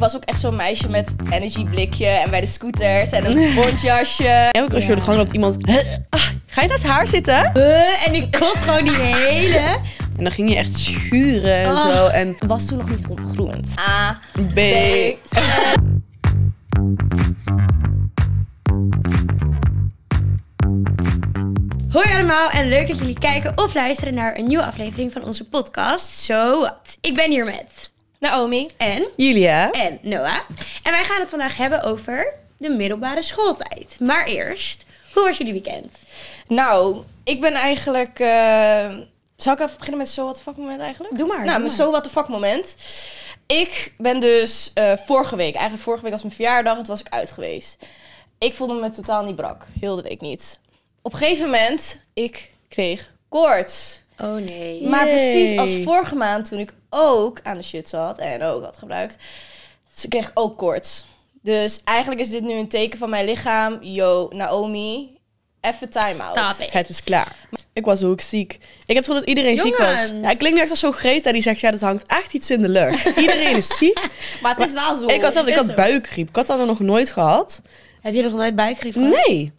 was ook echt zo'n meisje met energy blikje en bij de scooters en een bontjasje. En ook als je door de gang loopt, iemand... Ah, ga je naast haar zitten? Uh, en ik kot gewoon die hele. En dan ging je echt schuren en Oh. zo. En Was toen nog niet ontgroend. A, B. B. Hoi allemaal en leuk dat jullie kijken of luisteren naar een nieuwe aflevering van onze podcast. So What. Ik ben hier met Naomi. en Julia. en Noah. En wij gaan het vandaag hebben over de middelbare schooltijd. Maar eerst, hoe was jullie weekend? Nou, ik ben eigenlijk... eh, Zal ik even beginnen met zo what the fuck moment eigenlijk? Doe maar, Nou, mijn zo what the fuck moment. Ik ben dus eh, vorige week, eigenlijk vorige week was mijn verjaardag en toen was ik uit geweest. Ik voelde me totaal niet brak, heel de week niet. Op een gegeven moment, ik kreeg koorts. Oh nee. Maar precies als vorige maand toen ik ook aan de shit zat en ook had gebruikt, ze kreeg ook koorts. Dus eigenlijk is dit nu een teken van mijn lichaam. Yo, Naomi, even time out. Stop it. Het is klaar. Ik was ook ziek. Ik heb het gevoel dat iedereen ziek was. Ja, ik klink nu echt als zo'n Greta die zegt, ja, dat hangt echt iets in de lucht. Iedereen is ziek. Maar het is wel zo. Ik had zelf, ik had buikgriep. Ik had dat nog nooit gehad. Heb je nog nooit buikgriep gehad? Nee.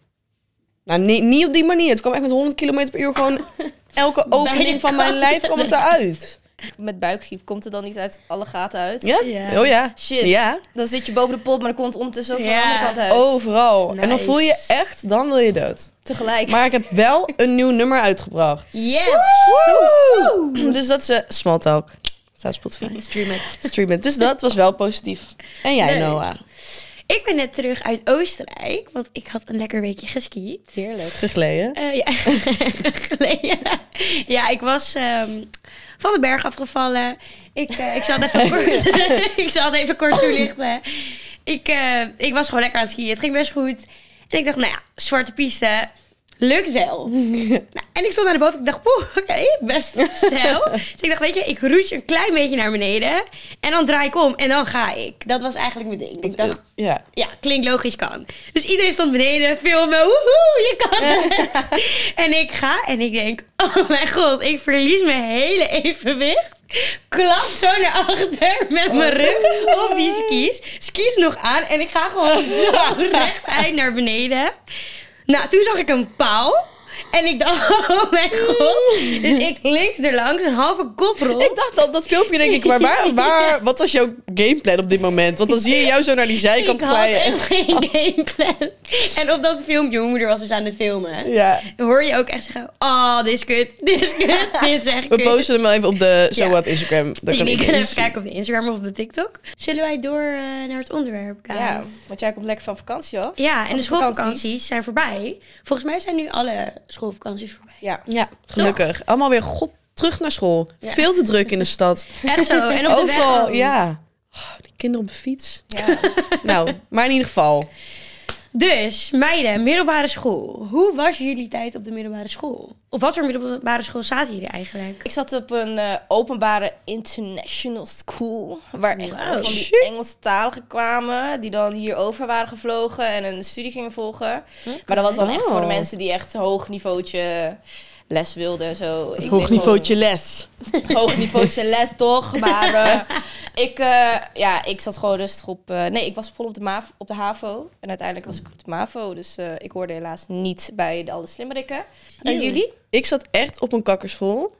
Nou, nee, niet op die manier. Het kwam echt met 100 km per uur gewoon... Elke opening van mijn lijf kwam het eruit. Met buikgriep komt het dan niet uit alle gaten uit? Ja? Ja. Oh ja. Shit. Ja. Dan zit je boven de pot, maar dan komt het ondertussen ook van de andere kant uit. Overal. En dan voel je echt, dan wil je dood. Tegelijk. Maar ik heb wel een nieuw nummer uitgebracht. Yes! Dus dat is uh, Small Talk. Staat Spotify. Stream it. Stream it. Dus dat was wel positief. En jij. Noah? Ik ben net terug uit Oostenrijk, want ik had een lekker weekje geskiet. Heerlijk. Gegleden. Eh, ja. Geleden. ja, ik was ehm, van de berg afgevallen. Ik, eh, ik zal het even kort, ik zal het even kort toelichten. Ik, eh, ik was gewoon lekker aan het skiën. Het ging best goed. En ik dacht, nou ja, zwarte piste, lukt wel. nou, en ik stond naar de boven. Ik dacht, poeh, oké, best snel. dus ik dacht, weet je, ik roes een klein beetje naar beneden. En dan draai ik om en dan ga ik. Dat was eigenlijk mijn ding. Ik dacht, Ja. ja, klinkt logisch, kan. Dus iedereen stond beneden, filmen, woehoe, je kan het. en ik ga en ik denk, oh mijn god, ik verlies mijn hele evenwicht. Klap zo naar achter met mijn rug op die skis. Skis nog aan en ik ga gewoon zo rechtuit naar beneden. Nou, toen zag ik een paal. En ik dacht, oh mijn god. Dus ik links erlangs, een halve koprol. Ik dacht al op dat filmpje, denk ik, maar waar, waar, wat was jouw gameplan op dit moment? Want dan zie je jou zo naar die zijkant ik had glijden. echt geen gameplan. En op dat filmpje, mijn moeder was dus aan het filmen. Ja. Dan hoor je ook echt zeggen, oh, dit is kut, dit is kut, dit is echt We kut. posten hem wel even op de So Ja. Instagram. Dan kan Jullie kunnen even kijken op de Instagram of op de TikTok. Zullen wij door eh, naar het onderwerp, guys? Ja, want jij komt lekker van vakantie af. Ja, en de schoolvakanties vakanties. zijn voorbij. Volgens mij zijn nu alle schoolvakanties voorbij. Ja. Ja, gelukkig. Allemaal weer god terug naar school. Ja. Veel te druk in de stad. Echt zo. En op de weg Overal, ook. ja. Oh, die kinderen op de fiets. ja. Nou, maar in ieder geval. Dus, meiden, middelbare school. Hoe was jullie tijd op de middelbare school? Op wat voor middelbare school zaten jullie eigenlijk? Ik zat op een eh, openbare international school. Waar echt Wow. van die. Engelstaligen kwamen. Die dan hierover waren gevlogen en een studie gingen volgen. Maar dat was dan echt voor de mensen die echt hoog niveautje les wilden en zo. Ik Hoog niveautje les. Hoog niveautje les toch. Maar eh, ik, eh, ja, ik zat gewoon rustig op... eh, nee, ik was school op de, MAV, op de HAVO. En uiteindelijk was ik op de MAVO. Dus ik hoorde helaas niet bij de alle slimmerikken. En jullie? Ik zat echt op een kakkerschool.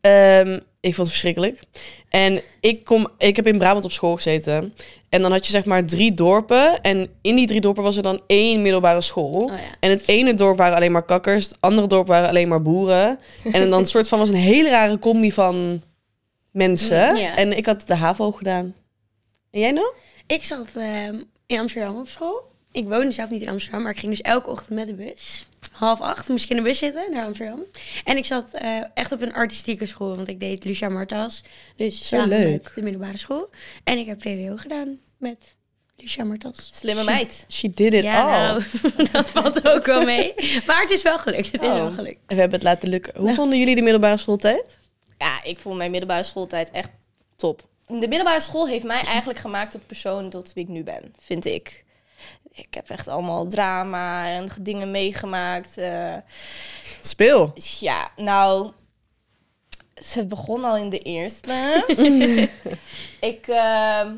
Ehm, ik vond het verschrikkelijk. En ik, kom, ik heb in Brabant op school gezeten. En dan had je zeg maar drie dorpen. En in die drie dorpen was er dan één middelbare school. Oh ja. En het ene dorp waren alleen maar kakkers. Het andere dorp waren alleen maar boeren. En dan soort van was een hele rare combi van mensen. Ja. En ik had de HAVO gedaan. En jij nou? Ik zat ehm, in Amsterdam op school. Ik woonde zelf niet in Amsterdam, maar ik ging dus elke ochtend met de bus. Half acht ik in de bus zitten naar Amsterdam. En ik zat eh, echt op een artistieke school, want ik deed Lucia Martas. Dus samen leuk. met de middelbare school. En ik heb VWO gedaan met Lucia Martas. Slimme meid. She did it Ja, all. nou, dat valt ook wel mee. Maar het is wel gelukt, het is Oh. wel gelukt. En we hebben het laten lukken. Hoe vonden jullie de middelbare schooltijd? Ja, ik vond mijn middelbare schooltijd echt top. De middelbare school heeft mij eigenlijk gemaakt tot persoon tot wie ik nu ben, vind ik. Ik heb echt allemaal drama en dingen meegemaakt. eh. Speel. ja, nou, het begon al in de eerste. ik, ehm,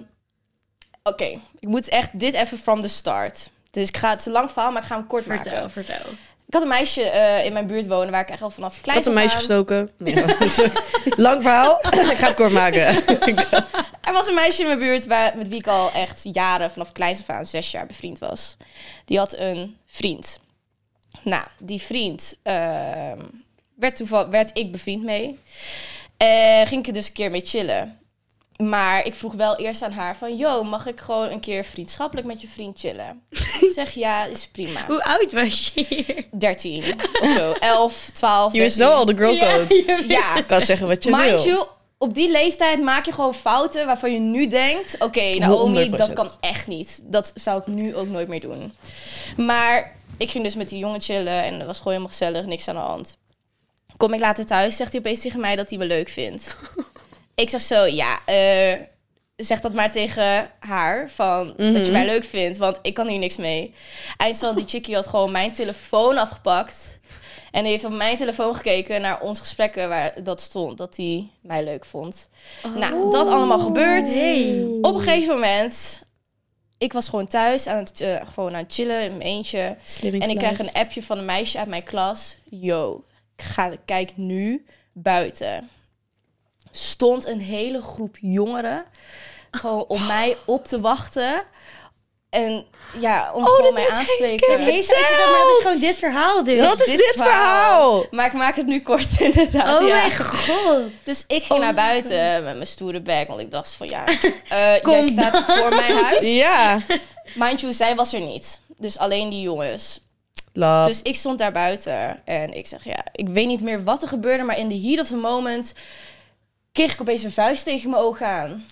Oké, ik moet echt dit even from the start. Dus ik ga het te lang verhaal, maar ik ga hem kort Vertel, maken. vertel. Ik had een meisje eh, in mijn buurt wonen waar ik echt al vanaf Ik klein had een meisje aan- gestoken. Nee. Lang verhaal. ik ga het kort maken. Er was een meisje in mijn buurt waar, met wie ik al echt jaren, vanaf kleins af aan, zes jaar bevriend was. Die had een vriend. Nou, die vriend ehm, werd, toeval, werd ik bevriend mee. En ging ik er dus een keer mee chillen. Maar ik vroeg wel eerst aan haar van... Yo, mag ik gewoon een keer vriendschappelijk met je vriend chillen? Ik zeg ja, is prima. Hoe oud was je hier? 13 of zo. 11, 12, Je wist 13. wel al de girl code. Ja, Je kan zeggen wat je Mind wil. you, op die leeftijd maak je gewoon fouten waarvan je nu denkt... Oké, Naomi, 100%. dat kan echt niet. Dat zou ik nu ook nooit meer doen. Maar ik ging dus met die jongen chillen en dat was gewoon helemaal gezellig, niks aan de hand. Kom ik later thuis, zegt hij opeens tegen mij dat hij me leuk vindt. Ik zeg zo, ja, eh, zeg dat maar tegen haar, van dat je mij leuk vindt, want ik kan hier niks mee. Eindstand, die chickie had gewoon mijn telefoon afgepakt... En heeft op mijn telefoon gekeken naar ons gesprekken waar dat stond, dat hij mij leuk vond. Nou, dat allemaal gebeurd. Op een gegeven moment, ik was gewoon thuis aan het, eh, gewoon aan het chillen in mijn eentje. En ik krijg een appje van een meisje uit mijn klas. Yo, ik ga, kijk nu buiten. Stond een hele groep jongeren gewoon om mij op te wachten. En ja, om gewoon dat mij aan te spreken. Maar dat is gewoon dit verhaal dus. Dat is dit verhaal. Maar ik maak het nu kort inderdaad. Oh ja. mijn god. Dus ik ging Oh naar buiten met mijn stoere bag. Want ik dacht van ja, Kom jij staat dan. voor mijn huis. Ja. Mind you, zij was er niet. Dus alleen die jongens. Love. Dus ik stond daar buiten en ik zeg ja, ik weet niet meer wat er gebeurde. Maar in de heat of the moment kreeg ik opeens een vuist tegen mijn ogen aan.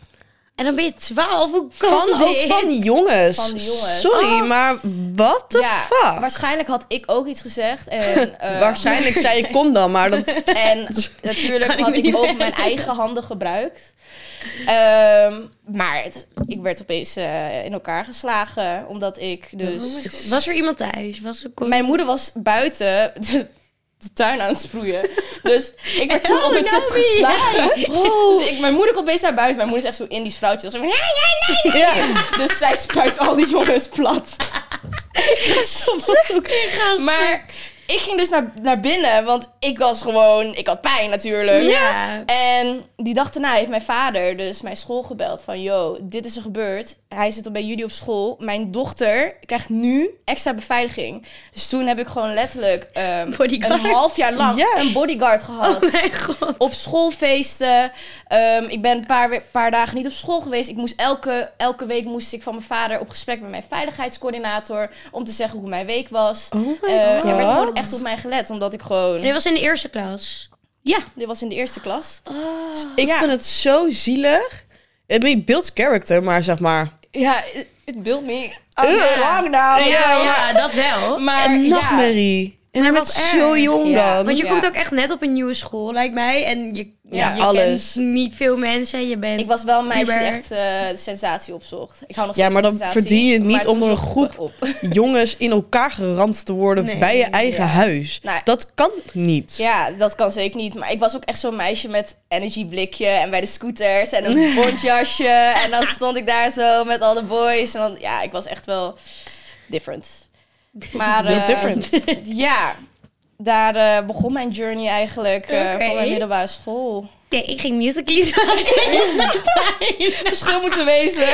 En dan ben je 12. Hoe kan van, ook dit? van die jongens. Van die jongens. Sorry, Oh. maar what the ja, fuck? waarschijnlijk had ik ook iets gezegd. En, eh, Waarschijnlijk zei ik kom dan, maar dat... En natuurlijk ik had ik ook mijn eigen handen gebruikt. Ehm, maar het- ik werd opeens eh, in elkaar geslagen. Omdat ik dus... Was er iemand thuis? Was er Mijn moeder was buiten de, tuin aan het sproeien. Dus ik werd toen ondertussen Naomi, geslagen. Dus ik, mijn moeder komt opeens naar buiten. Mijn moeder is echt zo Indisch vrouwtje. Dat nee, nee, nee, nee. Ja. Dus zij spuit al die jongens plat. Dat was ook- maar ik ging dus naar, naar binnen, want ik was gewoon... Ik had pijn natuurlijk. Ja. En die dag daarna heeft mijn vader dus mijn school gebeld van... Yo, dit is er gebeurd. Hij zit al bij jullie op school. Mijn dochter krijgt nu extra beveiliging. Dus toen heb ik gewoon letterlijk Bodyguard. een half jaar lang een bodyguard gehad. Oh mijn god. Op schoolfeesten. Ehm, ik ben een paar, paar dagen niet op school geweest. Ik moest elke, elke week moest ik van mijn vader op gesprek met mijn veiligheidscoördinator. Om te zeggen hoe mijn week was. Oh my Eh, er werd God. gewoon echt op mij gelet. Omdat ik gewoon... Je was in de eerste klas. Ja, dit was in de eerste klas. Ik Ja. vind het zo zielig. Het builds character, maar zeg maar... Ja, het built me. I'm Ja. strong now. Ja, Ja, dat wel. Maar Een ja, nachtmerrie. En hij wat zo jong Ja, dan. Want je Ja. komt ook echt net op een nieuwe school, lijkt mij. En je, ja, Ja, je alles. kent niet veel mensen. Je bent ik was wel een meisje die echt eh, de sensatie opzocht. Ik hou nog Ja, maar dan sensatie, verdien je het niet om door een groep op. jongens in elkaar geramd te worden Nee. bij je eigen Ja. huis. Nou, dat kan niet. Ja, dat kan zeker niet. Maar ik was ook echt zo'n meisje met energieblikje en bij de scooters en een bontjasje. en dan stond ik daar zo met al de boys. En dan, ja, ik was echt wel different. Maar eh, different. ja, daar eh, begon mijn journey eigenlijk eh Oké. van mijn middelbare school. Nee, ik ging musicals maken. Verschil moeten wezen.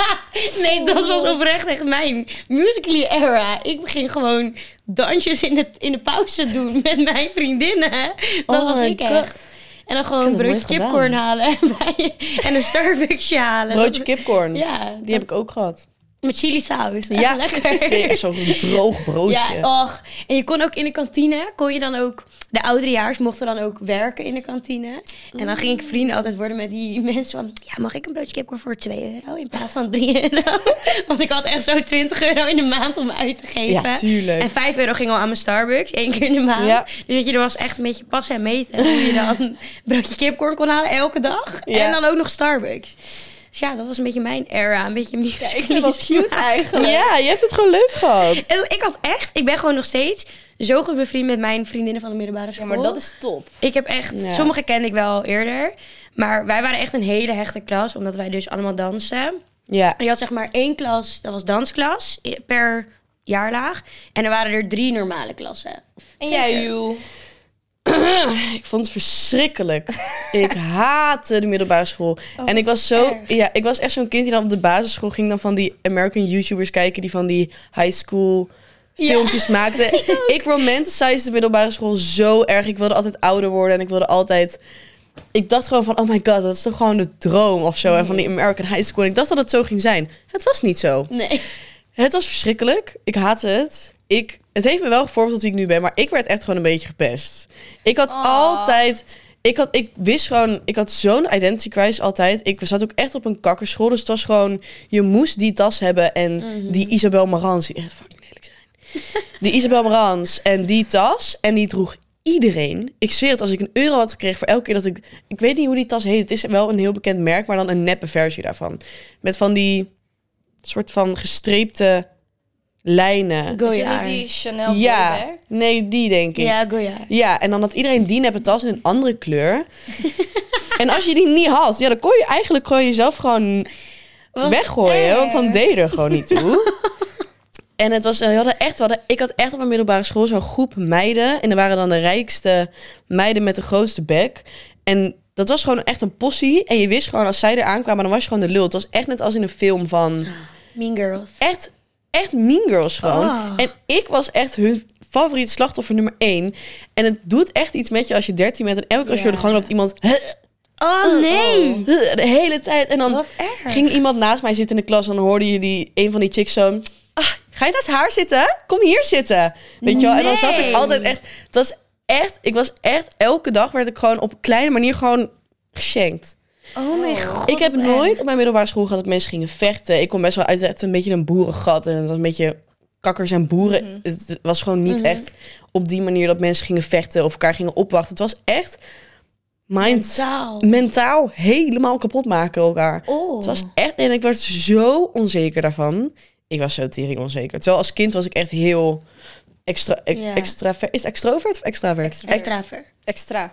nee, dat was oprecht echt mijn musically era. Ik ging gewoon dansjes in de, in de pauze doen met mijn vriendinnen. Dat Oh was ik God. echt. En dan gewoon een broodje kipcorn halen en, bij- en een Starbucksje halen. Broodje kipcorn. Ja, Die heb ik ook gehad. Met chili saus. Ja, lekker. zeker. Zo'n droog broodje. Ja, och. En je kon ook in de kantine, kon je dan ook, de ouderejaars mochten dan ook werken in de kantine. En dan ging ik vrienden altijd worden met die mensen van, ja, mag ik een broodje kipcorn voor 2 euro in plaats van 3 euro? Want ik had echt zo 20 euro in de maand om uit te geven. Ja, tuurlijk. En 5 euro ging al aan mijn Starbucks, één keer in de maand. Ja. Dus dat je, er was echt een beetje passen en meten hoe je dan een broodje kipcorn kon halen elke dag. Ja. En dan ook nog Starbucks. Dus ja, dat was een beetje mijn era, een beetje Ja, music. ik vind het wel cute eigenlijk. Ja, je hebt het gewoon leuk gehad. En Ik had echt, ik ben gewoon nog steeds zo goed bevriend met mijn vriendinnen van de middelbare Ja, school. maar dat is top. Ik heb echt, Ja. sommige kende ik wel eerder. Maar wij waren echt een hele hechte klas, omdat wij dus allemaal dansten. Ja. Je had zeg maar één klas, dat was dansklas, i- per jaarlaag. En er waren er drie normale klassen. En jij, Joe? Ik vond het verschrikkelijk. ik haatte de middelbare school. Oh, en ik was zo... erg. Ja, ik was echt zo'n kind die dan op de basisschool ging... dan van die American YouTubers kijken... die van die high school filmpjes maakten. Ik romanticiseerde de middelbare school zo erg. Ik wilde altijd ouder worden. En ik wilde altijd... Ik dacht gewoon van... Oh my god, dat is toch gewoon de droom of zo. En van die American high school. En ik dacht dat het zo ging zijn. Het was niet zo. Nee. Het was verschrikkelijk. Ik haatte het. Ik, het heeft me wel gevormd tot wie ik nu ben, maar ik werd echt gewoon een beetje gepest. Ik had Oh. altijd... Ik, had, ik wist gewoon... Ik had zo'n identity crisis altijd. Ik zat ook echt op een kakkerschool. Dus het was gewoon... Je moest die tas hebben en die Isabel Marans... Die echt fucking lelijk zijn. die Isabel Marans en die tas. En die droeg iedereen. Ik zweer het, als ik een euro had gekregen voor elke keer dat ik... Ik weet niet hoe die tas heet. Het is wel een heel bekend merk, maar dan een neppe versie daarvan. Met van die soort van gestreepte lijnen. Is het Goya. niet die Chanel Ja, Boyback? nee, die denk ik. Ja. Ja, en dan had iedereen die neppe tas in een andere kleur. en als je die niet had, ja, dan kon je eigenlijk gewoon jezelf gewoon Wat weggooien. Want dan deed je er gewoon niet toe. En het was, we hadden echt, we hadden, ik had echt op mijn middelbare school zo'n groep meiden. En er waren dan de rijkste meiden met de grootste bek. En dat was gewoon echt een possie. En je wist gewoon, als zij er aankwamen, dan was je gewoon de lul. Het was echt net als in een film van Mean Girls. echt, echt Mean Girls gewoon. Oh. En ik was echt hun favoriet slachtoffer nummer één. En het doet echt iets met je als je 13 bent en elke keer als je door de gang Ja. loopt iemand... Oh nee. De hele tijd. En dan ging iemand naast mij zitten in de klas en dan hoorde je die, een van die chicks zo... Ah, ga je naast haar zitten? Kom hier zitten. Weet je wel? En dan zat ik altijd echt... Het was echt... Ik was echt... Elke dag werd ik gewoon op een kleine manier gewoon geschenkt. Oh mijn god. Ik heb nooit erg. op mijn middelbare school gehad dat mensen gingen vechten. Ik kom best wel uit echt een beetje een boerengat. En het was een beetje kakkers en boeren. Mhm. Het was gewoon niet echt op die manier dat mensen gingen vechten of elkaar gingen opwachten. Het was echt mind, Mentaal. mentaal helemaal kapot maken elkaar. Oh. Het was echt, en ik werd zo onzeker daarvan. Ik was zo tering onzeker. Terwijl als kind was ik echt heel extra, ex- Ja. extravert. Is het extrovert of extravert? Extravert. Ex- Extra ver. Extra.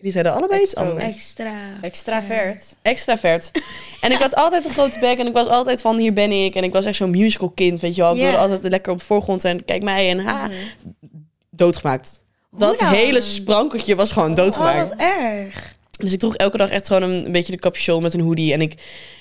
Die zeiden allebei iets Extrovert. anders. Extra. Extravert. Extravert. En ik had altijd een grote bek en ik was altijd van hier ben ik. En ik was echt zo'n musical kind, weet je wel. Ik wilde altijd lekker op de voorgrond zijn. Kijk mij en ha. Doodgemaakt. Dat dan? hele sprankeltje was gewoon Oh, doodgemaakt. wat erg. Dus ik droeg elke dag echt gewoon een, een beetje de capuchon met een hoodie. En ik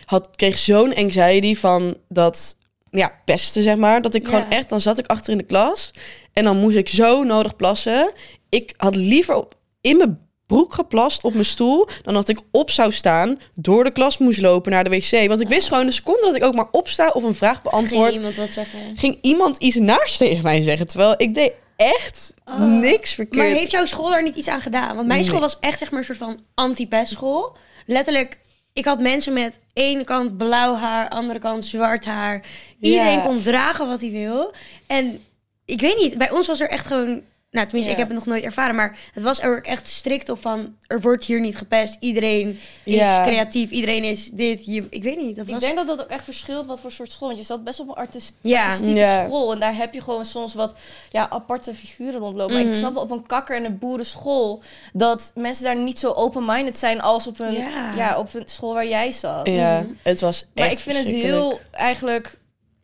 had, kreeg zo'n anxiety van dat, ja, pesten zeg maar. Dat ik gewoon echt, dan zat ik achter in de klas. En dan moest ik zo nodig plassen. Ik had liever op, in mijn broek geplast op mijn stoel... dan dat ik op zou staan, door de klas moest lopen naar de wc. Want ik wist gewoon de seconde dat ik ook maar opsta of een vraag Ging beantwoord... iemand wat zeggen? ging iemand iets naars tegen mij zeggen. Terwijl ik deed echt Oh. niks verkeerd. Maar heeft jouw school daar niet iets aan gedaan? Want mijn Nee. school was echt zeg maar een soort van anti-pestschool. Letterlijk, ik had mensen met ene kant blauw haar, andere kant zwart haar. Iedereen kon dragen wat hij wil. En ik weet niet, bij ons was er echt gewoon... Nou, tenminste, Ja. ik heb het nog nooit ervaren, maar het was er ook echt strikt op van... Er wordt hier niet gepest, iedereen is Ja. creatief, iedereen is dit. Je, ik weet niet, dat Ik was... denk dat dat ook echt verschilt wat voor soort school. Want je zat best op een artist, Ja. artistieke Ja. school. En daar heb je gewoon soms wat ja, aparte figuren rondlopen. Maar ik Mhm. snap wel op een kakker en een boerenschool... dat mensen daar niet zo open-minded zijn als op een, Ja. ja. op een school waar jij zat. Ja, Mhm. het was Maar echt ik vind het heel eigenlijk.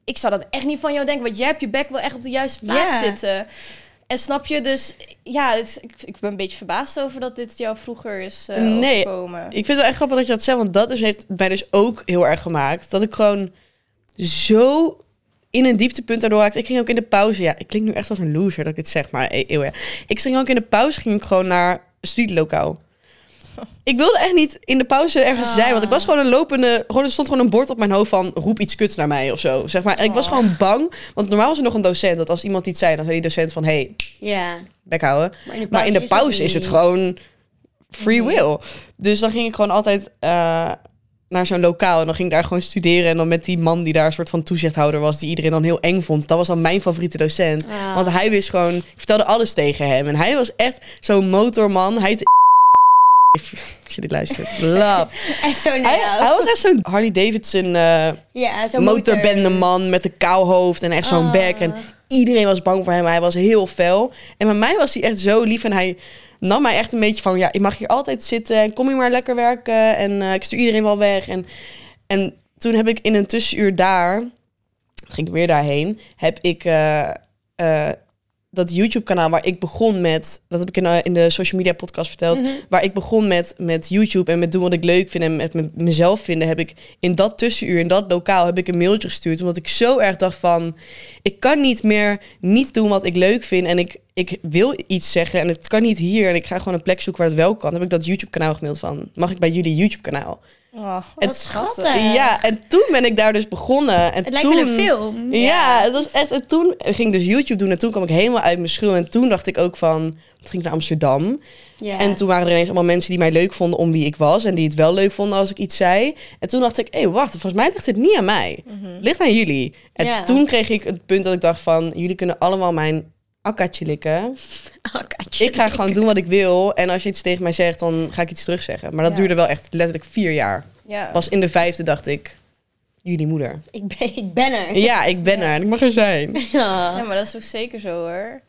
Ik zou dat echt niet van jou denken, want jij hebt je bek wel echt op de juiste plaats Ja. zitten. En snap je, dus ja, het- ik, ik ben een beetje verbaasd over dat dit jou vroeger is eh Nee. Ik vind het wel echt grappig dat je dat zegt, want dat is, heeft mij dus ook heel erg gemaakt. Dat ik gewoon zo in een dieptepunt daardoor raakte. Ik ging ook in de pauze, ja, ik klink nu echt als een loser dat ik dit zeg, maar eh, eeuw, ja. Ik ging ook in de pauze ging ik gewoon naar studielokaal. Ik wilde echt niet in de pauze ergens Ah. zijn, want ik was gewoon een lopende, gewoon, er stond gewoon een bord op mijn hoofd van roep iets kuts naar mij of zo, zeg maar. En ik was Oh. gewoon bang, want normaal was er nog een docent, dat als iemand iets zei, dan zei die docent van, hey, Ja, bek houden. maar in de pauze, Maar in de dat pauze is het gewoon free Mhm. will. Dus dan ging ik gewoon altijd eh, naar zo'n lokaal en dan ging ik daar gewoon studeren. En dan met die man die daar een soort van toezichthouder was, die iedereen dan heel eng vond. Dat was dan mijn favoriete docent. Ah. Want hij wist gewoon, ik vertelde alles tegen hem. En hij was echt zo'n motorman. Hij als je dit luistert. Love. Echt zo Hij, hij was echt zo'n Harley Davidson eh ja, motorbendeman met een kaal hoofd en echt zo'n Ah. bek. En iedereen was bang voor hem. Hij was heel fel. En bij mij was hij echt zo lief. En hij nam mij echt een beetje van... Ja, je mag hier altijd zitten. En kom hier maar lekker werken. En eh, ik stuur iedereen wel weg. En, en toen heb ik in een tussenuur daar, ging ik weer daarheen, heb ik eh, dat YouTube-kanaal waar ik begon met, dat heb ik in, eh, in de social media podcast verteld, Mhm. waar ik begon met, met YouTube en met doen wat ik leuk vind en met me- mezelf vinden, heb ik in dat tussenuur, in dat lokaal, heb ik een mailtje gestuurd. Omdat ik zo erg dacht van, ik kan niet meer niet doen wat ik leuk vind en ik, ik wil iets zeggen en het kan niet hier en ik ga gewoon een plek zoeken waar het wel kan. heb ik dat YouTube-kanaal gemaild van, mag ik bij jullie YouTube-kanaal? Oh, Het- Wat schattig. Ja, en toen ben ik daar dus begonnen. En Het lijkt toen, wel een film. Ja, het was echt. En toen ging ik dus YouTube doen en toen kwam ik helemaal uit mijn schil. En toen dacht ik ook van, toen ging ik naar Amsterdam. Ja. En toen waren er ineens allemaal mensen die mij leuk vonden om wie ik was. En die het wel leuk vonden als ik iets zei. En toen dacht ik, hé, wacht, volgens mij ligt het niet aan mij. Het ligt aan jullie. En Ja. toen kreeg ik het punt dat ik dacht van, jullie kunnen allemaal mijn akkatje likken. Ik ga gewoon doen wat ik wil. En als je iets tegen mij zegt, dan ga ik iets terugzeggen. Maar dat Ja. duurde wel echt letterlijk vier jaar. Ja. Pas in de vijfde dacht ik, jullie moeder. Ik ben, ik ben er. Ja, ik ben er en ik mag er zijn. ja, Ja. maar dat is ook zeker zo hoor.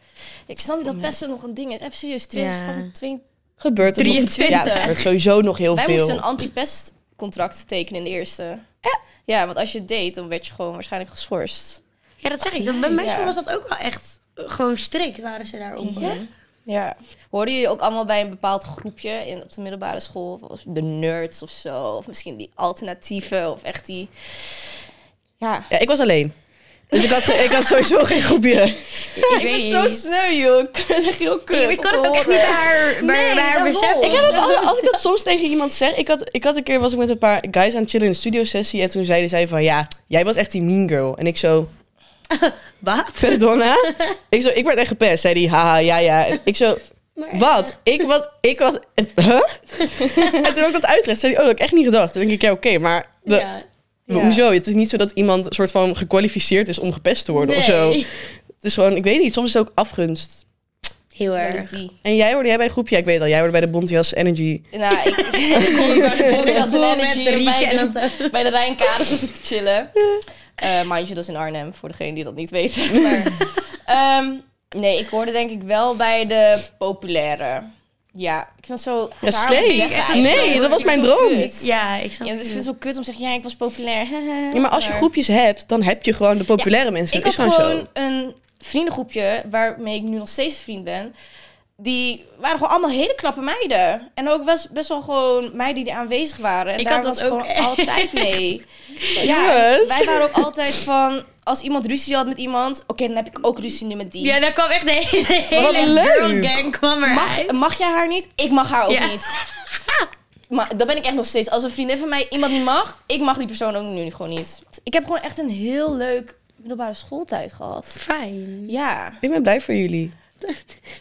Ik snap niet dat pesten nog een ding is. Even serieus, 20, Ja. van 20 Gebeurt er nog- 23. Ja, er gebeurt sowieso nog heel Wij veel. moesten een anti-pestcontract tekenen in de eerste. Ja, want als je het deed, dan werd je gewoon waarschijnlijk geschorst. Ja, dat zeg ik. Dat, bij mij was dat ook wel echt gewoon strikt waren ze daarop. Ja. Ja. Hoorden jullie ook allemaal bij een bepaald groepje in, op de middelbare school? Of de nerds of zo? Of misschien die alternatieve of echt die... Ja. Ja, ik was alleen. Dus ik had, ik had sowieso geen groepje. Ik, het zo sneu, joh. Ik echt heel kut. Ik kan het ook echt niet bij haar, bij, Nee, bij haar daarom. beseffen. Ik heb ook als ik dat soms tegen iemand zeg. Ik had, ik had een keer was ik met een paar guys aan het chillen in de studio sessie. En toen zeiden zij van ja, jij was echt die mean girl. En ik zo, Wat? pardonna? ik zo, ik werd echt gepest. Zei die, haha, ja, ja. En ik zo, Maar- wat? Ik wat? Ik was, huh? en toen ik dat uitgelegd. Zei die, oh, dat heb ik echt niet gedacht. Toen denk ik, ja, oké, maar de, Ja. Ja. hoezo? Het is niet zo dat iemand een soort van gekwalificeerd is om gepest te worden of zo. Het is gewoon, ik weet niet, soms is het ook afgunst. Heel erg. En jij hoorde jij bij een groepje? Ja, ik weet al, jij hoorde bij de Bontias Energy. Nou, ik, bij de Met Energy bij de, dan bij de te chillen. Eh mind you, dat is in Arnhem, voor degene die dat niet weten. Maar, ehm, nee, ik hoorde denk ik wel bij de populaire. Ja, ik vind het zo Ja. Nee, dat was mijn droom. kut. Ja, ik snap Ja, dus ik vind het zo kut om te zeggen, ja, ik was populair. Ja, maar als je groepjes hebt, dan heb je gewoon de populaire mensen. Ik is gewoon gewoon zo. een vriendengroepje waarmee ik nu nog steeds vriend ben. Die waren gewoon allemaal hele knappe meiden. En ook best, best wel gewoon meiden die aanwezig waren. En Ik daar had dat was ook gewoon echt. altijd mee. Ja, wij waren ook altijd van... Als iemand ruzie had met iemand... Oké, dan heb ik ook ruzie nu met die. Ja, daar kwam echt de hele, Wat hele leuk. gang kwam eruit. mag, mag jij haar niet? Ik mag haar ook Ja. niet. Maar dat ben ik echt nog steeds. Als een vriendin van mij iemand niet mag... Ik mag die persoon ook nu gewoon niet. Ik heb gewoon echt een heel leuk middelbare schooltijd gehad. Fijn. Ja. Ik ben blij voor jullie.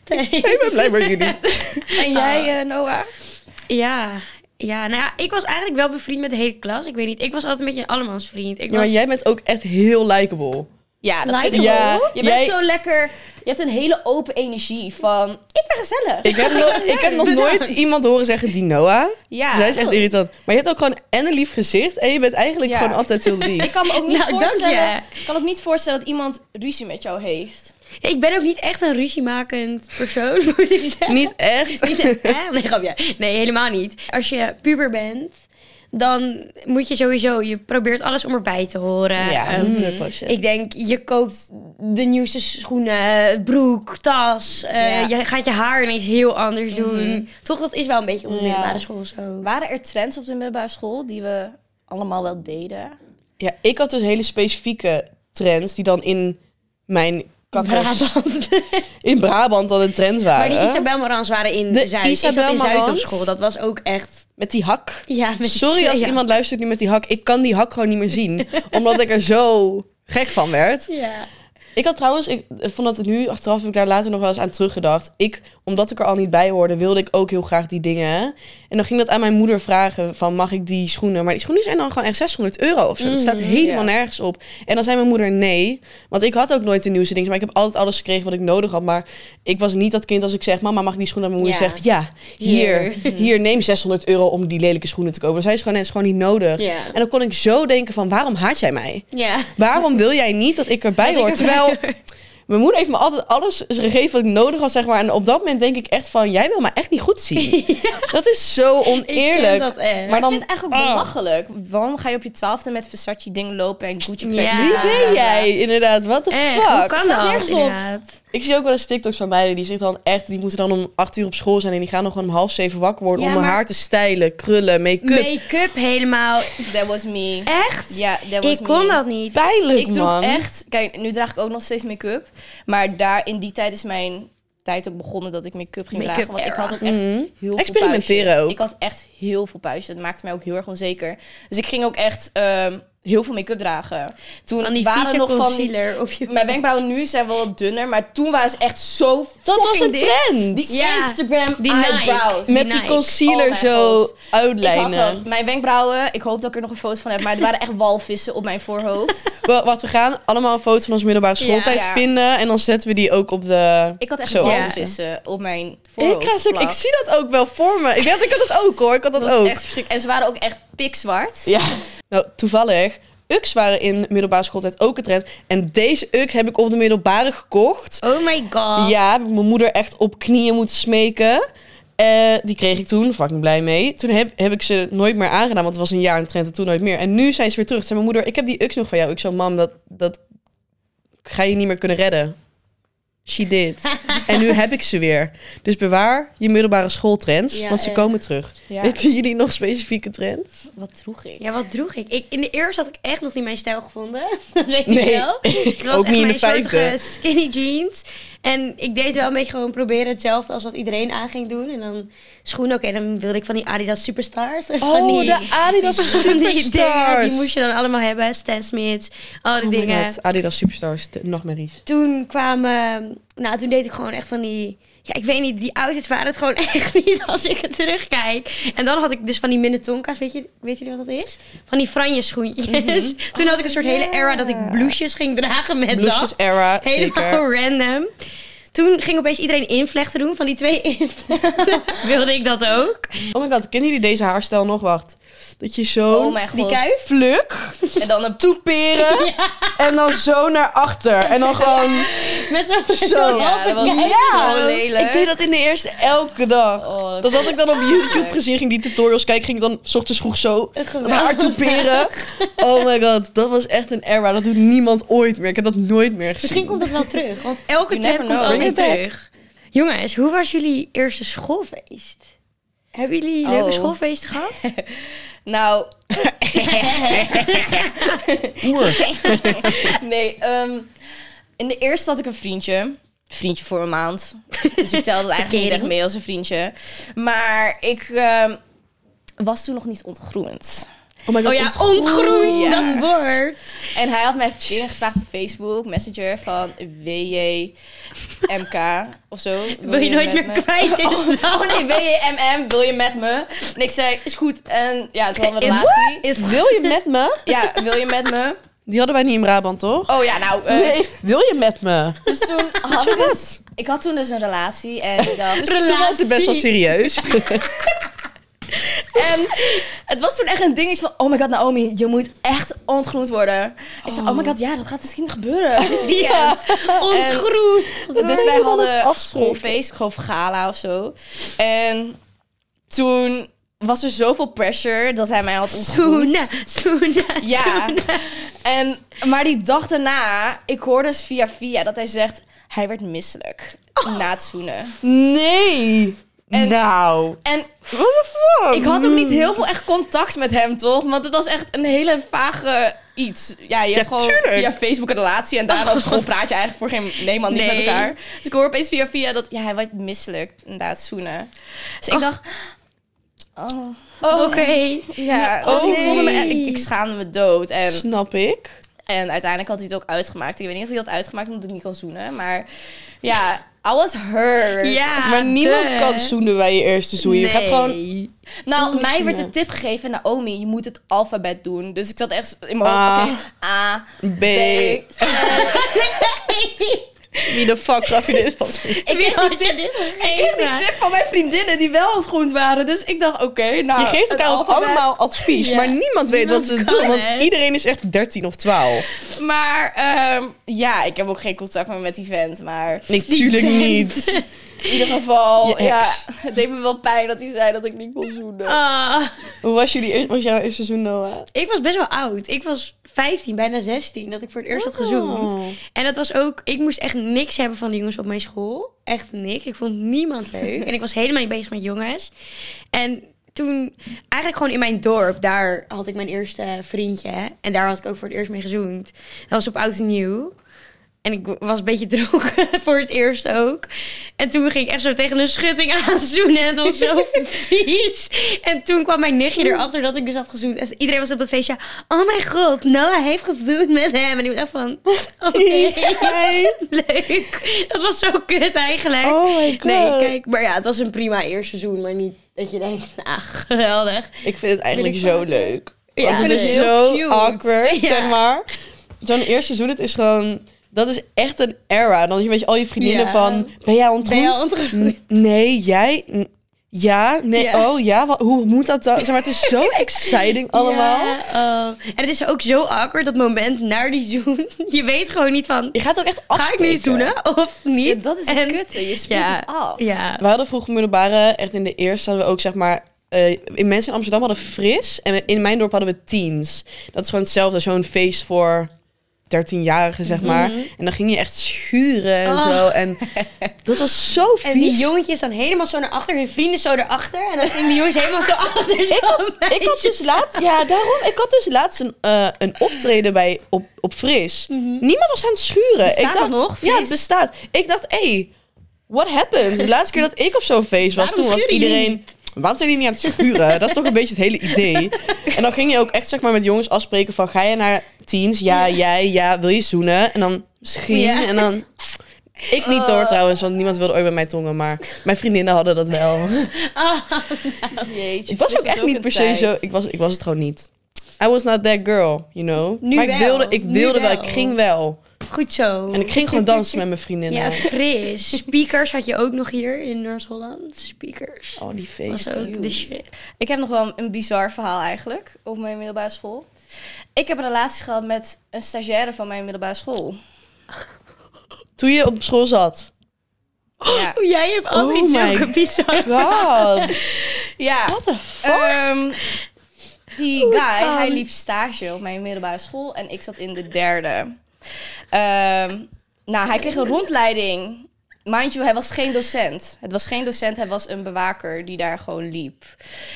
Ik ben blij voor jullie. En jij, eh, Noah? Ja. Ja, nou ja, ik was eigenlijk wel bevriend met de hele klas. Ik weet niet, ik was altijd een beetje een allemansvriend. Ik Ja, maar was... jij bent ook echt heel likable. Ja, dat vind ik Likeable? ook. Ja, Je bent jij- zo lekker... Je hebt een hele open energie van... Ik ben gezellig. Ik heb, nog, ik heb nog nooit iemand horen zeggen die Noah. ja. Zij is echt irritant. Maar je hebt ook gewoon en een lief gezicht. En je bent eigenlijk Ja. gewoon altijd heel lief. Ik kan me ook niet Nou, dank voorstellen... kan ook niet voorstellen dat iemand ruzie met jou heeft. Ik ben ook niet echt een ruziemakend persoon, moet ik zeggen. Niet echt. Niet, hè? Nee, grapje. Nee, helemaal niet. Als je puber bent, dan moet je sowieso... Je probeert alles om erbij te horen. Ja, Ehm, 100%. ik denk, je koopt de nieuwste schoenen, broek, tas. eh, Ja. Je gaat je haar ineens heel anders doen. Toch, dat is wel een beetje op de Ja. middelbare school zo. Waren er trends op de middelbare school die we allemaal wel deden? Ja, ik had dus hele specifieke trends die dan in mijn kakkers... Brabant. In Brabant dan een trend waren. Maar die Isabel Morans waren in De Zuid. Isabel in Zuid op school. Dat was ook echt... Met die hak. Ja, met Sorry als ja. iemand luistert nu met die hak. Ik kan die hak gewoon niet meer zien. omdat ik er zo gek van werd. Ja. Ik had trouwens, ik vond dat nu, achteraf heb ik daar later nog wel eens aan teruggedacht. Ik, omdat ik er al niet bij hoorde, wilde ik ook heel graag die dingen. En dan ging dat aan mijn moeder vragen van, mag ik die schoenen? Maar die schoenen zijn dan gewoon echt 600 euro of zo. Dat staat Mhm, helemaal nergens op. En dan zei mijn moeder nee. Want ik had ook nooit de nieuwste dingen. Maar ik heb altijd alles gekregen wat ik nodig had. Maar ik was niet dat kind als ik zeg, mama mag ik die schoenen? En mijn moeder zegt, ja, hier, Hier. hier, neem 600 euro om die lelijke schoenen te kopen. Dan zei ze gewoon, is gewoon niet nodig. En dan kon ik zo denken van, waarom haat jij mij? Waarom wil jij niet dat ik erbij hoor? Terwijl hoor. Mijn moeder heeft me altijd alles gegeven wat ik nodig had, zeg maar. En op dat moment denk ik echt van, jij wil me echt niet goed zien. Dat is zo Ik oneerlijk. dat echt. Maar dan- ik vind het eigenlijk ook Oh. belachelijk. Waarom ga je op je twaalfde met Versace dingen lopen en Gucci Ja. Wie ben jij inderdaad? What the Echt, fuck? hoe kan Staat dat? nergens op. inderdaad? Ik zie ook wel eens TikToks van meiden die zich dan echt, die moeten dan om acht uur op school zijn en die gaan nog gewoon om half zeven wakker worden Ja, om hun haar te stijlen, krullen, make-up. Make-up helemaal. That was me. Echt? Ja, that was ik kon me. dat niet. Pijnlijk, Ik droeg man. echt... Kijk, nu draag ik ook nog steeds make-up. Maar daar, in die tijd is mijn tijd ook begonnen dat ik make-up ging dragen. Want ik had ook echt Mhm. heel veel Experimenteren puistjes. ook. Ik had echt heel veel puistjes. Dat maakte mij ook heel erg onzeker. Dus ik ging ook echt ehm, heel veel make-up dragen. Toen waren nog van die... op je Mijn wenkbrauwen nu zijn wel wat dunner, maar toen waren ze echt zo Dat was een trend. Die Ja, Instagram die eyebrows. Met die concealer Oh zo God. Ik had uitlijnen. dat. Mijn wenkbrauwen, ik hoop dat ik er nog een foto van heb, maar er waren echt walvissen op mijn voorhoofd. Wa- Wat we gaan allemaal een foto van onze middelbare schooltijd Ja. vinden en dan zetten we die ook op de. Ik had echt walvissen op mijn voorhoofd. Ik, ik zie dat ook wel voor me. Ik, weet, ik had het ook hoor. Ik had dat, Dat was ook. echt. En ze waren ook echt pikzwart. Ja. Nou, toevallig. Ux waren in middelbare schooltijd ook een trend. En deze Ux heb ik op de middelbare gekocht. Oh my god. Ja, heb ik mijn moeder echt op knieën moeten smeken. Eh, die kreeg ik toen, fucking blij mee. Toen heb, heb ik ze nooit meer aangedaan, want het was een jaar een trend en toen nooit meer. En nu zijn ze weer terug. Toen zei mijn moeder, ik heb die Ux nog van jou. Ik zo, mam, dat, dat ga je niet meer kunnen redden. She did. en nu heb ik ze weer. Dus bewaar je middelbare schooltrends, Ja, want ze echt. komen terug. Ja. Weten jullie nog specifieke trends? Wat droeg ik? Ja, wat droeg ik? ik? In de eerste had ik echt nog niet mijn stijl gevonden. Dat weet Nee, ik wel. Het was ook echt niet in de mijn vijfde. skinny jeans. En ik deed wel een beetje gewoon proberen hetzelfde als wat iedereen aan ging doen. En dan schoenen, oké, dan wilde ik van die Adidas Superstars. En van Oh, die, de Adidas van die dingen, Superstars. die moest je dan allemaal hebben. Stan Smiths, al die Oh dingen. God, Adidas Superstars, de- nachtmerries. Toen kwamen, nou toen deed ik gewoon echt van die, ja ik weet niet, die outfits waren het gewoon echt niet als ik het terugkijk. En dan had ik dus van die Minnetonka's, weet, je, weet jullie wat dat is? Van die franje schoentjes. Toen had ik een soort hele era dat ik blouses ging dragen met Blouses dat. era, zeker. Helemaal random. Toen ging opeens iedereen invlechten doen. Van die twee invlechten wilde ik dat ook. Oh my god, kennen jullie deze haarstijl nog? Wacht. Dat je zo Oh mijn god. Die kuif. pluk, En dan een toeperen en dan zo naar achter. En dan gewoon... Met zo'n Zo. zo'n Ja, halve dat was zo lelijk. Ik deed dat in de eerste elke dag. Oh, Dat had ik dan op YouTube gezien, ging die tutorials kijken, ging ik dan 's ochtends vroeg zo dat haar toeperen. Oh my god, dat was echt een era. Dat doet niemand ooit meer. Ik heb dat nooit meer gezien. Misschien komt het wel terug. Want elke You trend never komt know. altijd Bring it terug. Jongens, hoe was jullie eerste schoolfeest? Hebben jullie leuke Oh. schoolfeesten gehad? Nou, nee. ehm, in de eerste had ik een vriendje. Vriendje voor een maand. Dus ik telde eigenlijk niet echt mee als een vriendje. Maar ik ehm, was toen nog niet ontgroend. Oh my god, Oh ja, ontgroeid. ontgroeid, Yes. dat woord. En hij had mij verkeerd gevraagd op Facebook, Messenger, van WJMK of zo. Wil je nooit meer me? kwijt? Is Oh, oh nee, WJMM, wil je met me? En ik zei, is goed. En ja, toen hadden we een Is- relatie. Is Wil je met me? Ja, wil je met me? Die hadden wij niet in Brabant, toch? Oh ja, nou. eh, Nee, wil je met me? Dus toen had je ik dus, wat? Ik had toen dus een relatie en ik dacht... Dus toen was het best wel serieus. En het was toen echt een dingetje van... Oh my god, Naomi, je moet echt ontgroend worden. Ik zei, oh my god, ja, dat gaat misschien gebeuren dit weekend. ontgroeid. Dus je wij hadden schoolfeest, ik geloof gala of zo. En toen was er zoveel pressure dat hij mij had ontgroend. Soena, Soena, Ja. En, maar die dag daarna, ik hoorde dus via via dat hij zegt... Hij werd misselijk na het zoenen. Nee. En- nou. En ik had ook niet heel veel echt contact met hem, toch? Want het was echt een hele vage iets. Ja, je hebt gewoon tuurlijk. via Facebook een relatie en daarna op school praat je eigenlijk voor geen nee man niet Nee. met elkaar. Dus ik hoor opeens via via dat ja, hij werd misselijk, inderdaad, zoenen. Dus ik dacht, oh, Oké. ja. Dus Oh, ik voelde me, ik schaamde me dood. En, Snap ik. en uiteindelijk had hij het ook uitgemaakt. Ik weet niet of hij dat uitgemaakt omdat ik niet kan zoenen, maar ja, I was hurt. Ja, maar niemand kan zoenen bij je eerste zoen. Je gaat gewoon... Nou, mij werd de tip gegeven, Naomi, je moet het alfabet doen. Dus ik zat echt in mijn hoofd, A. B. B, C. Wie de fuck gaf je dit Ik weet dit Ik kreeg die tip van mijn vriendinnen die wel ontgroend waren. Dus ik dacht, oké, nou... Je geeft elkaar ook allemaal advies, Ja. maar niemand weet wat ze doen. Want iedereen is echt 13 of 12. Maar ehm, ja, ik heb ook geen contact meer met die vent. Maar Nee, tuurlijk niet. in ieder geval, ja, ex. het deed me wel pijn dat hij zei dat ik niet kon zoenen. Ah, Hoe was, jullie, eer- was jouw eerste seizoen, Noah? ik was best wel oud. Ik was 15, bijna 16, dat ik voor het eerst had gezoend. Oh. En dat was ook, ik moest echt niks hebben van de jongens op mijn school. Echt niks. Ik vond niemand leuk. En ik was helemaal niet bezig met jongens. En toen, eigenlijk gewoon in mijn dorp, daar had ik mijn eerste vriendje. En daar had ik ook voor het eerst mee gezoend. Dat was op oud en nieuw. En ik was een beetje dronken voor het eerst ook. En toen ging ik echt zo tegen een schutting aanzoenen. En het was zo vies. En toen kwam mijn nichtje erachter dat ik dus had gezoend. En iedereen was op dat feestje. Oh mijn god, Noah heeft gezoend met hem. En ik dacht van, oké, leuk. Dat was zo kut eigenlijk. Oh my god. Nee, kijk. Maar ja, het was een prima eerste seizoen. Maar niet dat je denkt, ah, geweldig. Ik vind het eigenlijk zo leuk. Ja, Want het is heel zo cute. awkward, Ja. zeg maar. Zo'n eerste seizoen, het is gewoon... Dat is echt een era. Dan weet je al je vriendinnen Ja. van... Ben jij? N- Nee, jij... Ja, nee, oh ja, wat, hoe moet dat dan? Zeg maar, het is zo exciting allemaal. Ja, oh. En het is ook zo awkward, dat moment naar die zoen. Je weet gewoon niet van, Je gaat ook echt ga ik afspreken. nu zoenen of niet? Ja, dat is En- kutte, je speelt Ja, het af. ja. We hadden vroeger middelbare, echt in de eerste hadden we ook zeg maar... eh, in mensen in Amsterdam hadden fris en in mijn dorp hadden we teens. Dat is gewoon hetzelfde, zo'n feest voor 13-jarigen, zeg maar. En dan ging je echt schuren en Oh. zo. En dat was zo vies. En die jongetjes dan helemaal zo naar achter, hun vrienden zo erachter. En dan gingen die jongens helemaal zo achter. ik had, ik had dus laatst, ja, daarom. Ik had dus laatst een, eh, een optreden bij op, op Fris. Niemand was aan het schuren. Bestaat ik dacht, nog, Ja, het Fris? bestaat. Ik dacht, hé, hey, what happened? De laatste keer dat ik op zo'n feest was, Waarom toen was iedereen. Waarom zijn jullie niet aan het schuren? Dat is toch een beetje het hele idee. En dan ging je ook echt zeg maar met jongens afspreken van ga je naar teens? Ja, jij, ja, wil je zoenen? En dan misschien Ja. en dan. Ik niet hoor trouwens, want niemand wilde ooit bij mij tongen, maar mijn vriendinnen hadden dat wel. Jeetje, Ik was ook echt niet per se zo. Ik was, ik was het gewoon niet. I was not that girl, you know. Nu maar ik wilde, ik wilde wel. wel. Ik ging wel. Goed zo. En ik ging gewoon dansen met mijn vriendinnen. Ja, fris. Speakers had je ook nog hier in Noord-Holland. Speakers. Oh, die Was feesten. ook de shit. Ik heb nog wel een bizar verhaal eigenlijk op mijn middelbare school. Ik heb een relatie gehad met een stagiaire van mijn middelbare school. Toen je op school zat. Ja. Oh, jij hebt altijd Oh zulke bizar God. ja. What the fuck? Ehm, die Hoe guy, hij liep stage op mijn middelbare school en ik zat in de derde. Ehm, nou, hij kreeg een rondleiding. Mind you, hij was geen docent. Het was geen docent, hij was een bewaker die daar gewoon liep.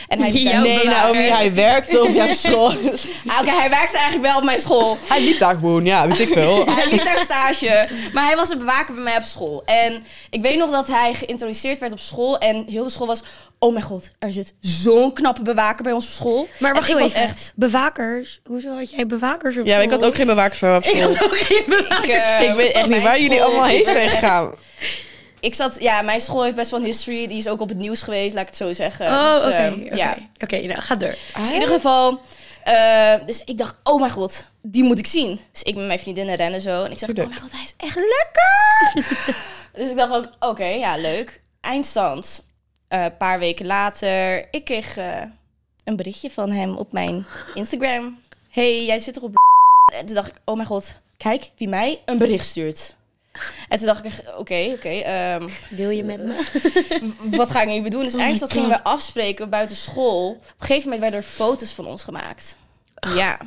En hij nee. Naomi, hij werkte op jouw school. Ah, Oké, hij werkte eigenlijk wel op mijn school. hij liep daar gewoon, ja, weet ik veel. Hij liep daar stage. Maar hij was een bewaker bij mij op school. En ik weet nog dat hij geïntroduceerd werd op school. En heel de school was... Oh mijn god, er zit zo'n knappe bewaker bij ons op school. Maar wacht ik even. was echt... Bewakers? Hoezo had jij bewakers op Ja, ik had ook geen bewakers bij op school. ook geen bewakers. Ik, eh, Ik weet echt niet mijn waar jullie allemaal heen zijn gegaan. Ik zat... Ja, mijn school heeft best wel een history. Die is ook op het nieuws geweest, laat ik het zo zeggen. Oh, Dus, oké. eh, Oké, Ja. Oké, nou, ga door. Dus in ieder geval... eh, dus ik dacht, oh mijn god, die moet ik zien. Dus ik met mijn vriendinnen rennen zo. En ik zeg, oh mijn god, hij is echt lekker. dus ik dacht ook, oké, ja, leuk. Eindstand. Eh, Een paar weken later, ik kreeg eh, een berichtje van hem op mijn Instagram. hey, jij zit er op En toen dacht ik, oh mijn god, kijk wie mij een bericht stuurt. En toen dacht ik, oké, oké, ehm, Wil je met me? wat ga ik nu doen? Dus Oh eindstand gingen we afspreken buiten school. Op een gegeven moment werden er foto's van ons gemaakt. Ja,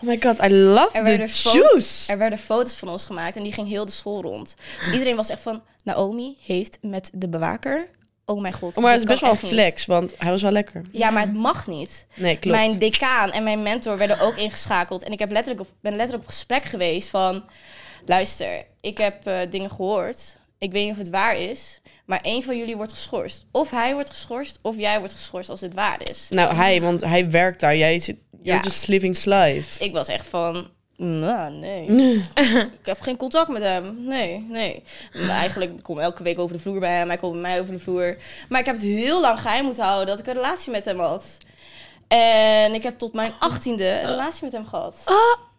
Oh my god, I love er the werden, foto's, er werden foto's van ons gemaakt en die ging heel de school rond. Dus iedereen was echt van, Naomi heeft met de bewaker... Oh mijn god. Oh, maar het is best wel een echt niet. flex, want hij was wel lekker. Ja, maar het mag niet. Nee, klopt. Mijn decaan en mijn mentor werden ook ingeschakeld. En ik heb letterlijk op, ben letterlijk op gesprek geweest van... Luister, ik heb eh, dingen gehoord. Ik weet niet of het waar is. Maar één van jullie wordt geschorst. Of hij wordt geschorst, of jij wordt geschorst als het waar is. Nou, hij, want hij werkt daar. Jij zit... You're Ja. just living life. Dus ik was echt van... Nou, nee. ik heb geen contact met hem. Nee, nee. Maar eigenlijk ik kom elke week over de vloer bij hem. Hij komt bij mij over de vloer. Maar ik heb het heel lang geheim moeten houden dat ik een relatie met hem had. En ik heb tot mijn achttiende een relatie met hem gehad.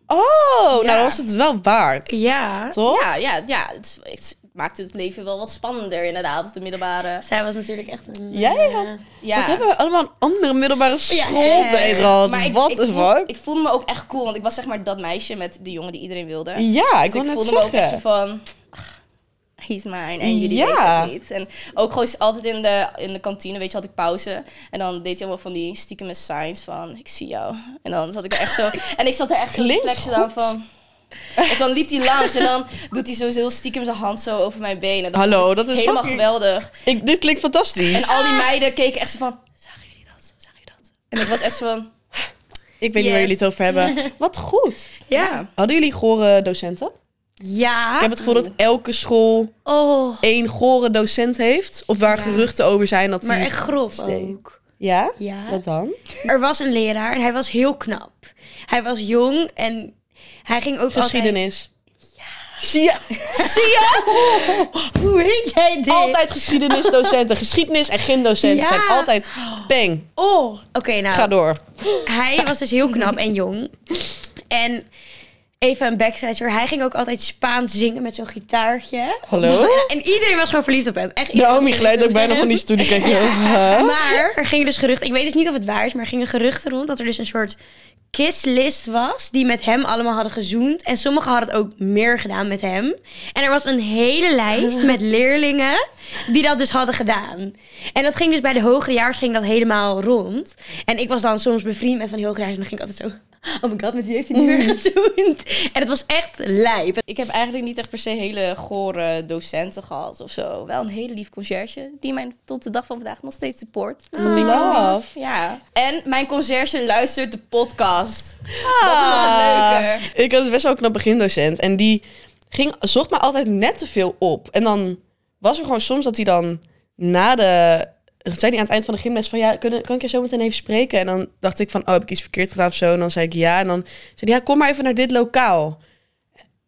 Oh, nou Ja. dan was het wel waard. Ja. Toch? Ja, ja, ja. Het is, het maakte het leven wel wat spannender inderdaad op de middelbare. Zij was natuurlijk echt een... Jij eh, had- Ja. Wat hebben we allemaal een andere middelbare schooltijd gehad? Wat ik is wat? Ik voelde me ook echt cool, want ik was zeg maar dat meisje met de jongen die iedereen wilde. Ja, ik dus wil ik voelde me ook echt zo van... "Ach, He's mine en jullie Ja. weten het niet. En ook gewoon altijd in de, in de kantine, weet je, had ik pauze. En dan deed hij allemaal van die stiekeme signs van, ik zie jou. En dan zat ik er echt zo... En ik zat er echt zo Klinkt goed. van... Of dan liep hij langs en dan doet hij zo heel stiekem zijn hand zo over mijn benen. Dat Hallo, dat is helemaal fucking- geweldig. Ik, dit klinkt fantastisch. En al die meiden keken echt zo van, zagen jullie dat? Zagen jullie dat? En ik was echt zo van, ik weet niet waar jullie het over hebben. Wat goed. ja. Hadden jullie gore docenten? Ja. Ik heb het gevoel dat elke school Oh, één gore docent heeft. Of waar Ja. geruchten over zijn dat maar die... echt grof Steek. ook. Ja? Ja. Wat dan? Er was een leraar en hij was heel knap. Hij was jong en hij ging ook altijd... Geschiedenis. Zie je? Zie je? Hoe weet jij dit? Altijd geschiedenisdocenten. Geschiedenis en gymdocenten Ja. zijn altijd peng. Oh, oké, nou. Ga door. Hij was dus heel knap en jong. En even een backstage. Hij ging ook altijd Spaans zingen met zo'n gitaartje. Hallo? En, en iedereen was gewoon verliefd op hem. Echt, iedereen Naomi was glijdt ook verliefd bijna op van die hem. huh? Maar er gingen dus geruchten, ik weet dus niet of het waar is, maar er gingen geruchten rond dat er dus een soort kisslist was die met hem allemaal hadden gezoend. En sommigen hadden het ook meer gedaan met hem. En er was een hele lijst met leerlingen die dat dus hadden gedaan. En dat ging dus bij de hogerejaars ging dat helemaal rond. En ik was dan soms bevriend met van die hogerejaars en dan ging ik altijd zo... Oh my god, met wie heeft hij nu weer gezoend? En het was echt lijp. Ik heb eigenlijk niet echt per se hele gore docenten gehad of zo. Wel een hele lief conciërge die mij tot de dag van vandaag nog steeds support. Dus dat vind ik heel lief. Love. Ja. En mijn conciërge luistert de podcast. Dat is nog het leuke. Ik had best wel een knap begindocent. En die ging, zocht me altijd net te veel op. En dan was er gewoon soms dat hij dan na de... Zei hij aan het eind van de gymles van... Ja, kunnen, kan ik je zo meteen even spreken? En dan dacht ik van... Oh, heb ik iets verkeerd gedaan of zo? En dan zei ik ja. En dan zei hij... Ja, kom maar even naar dit lokaal.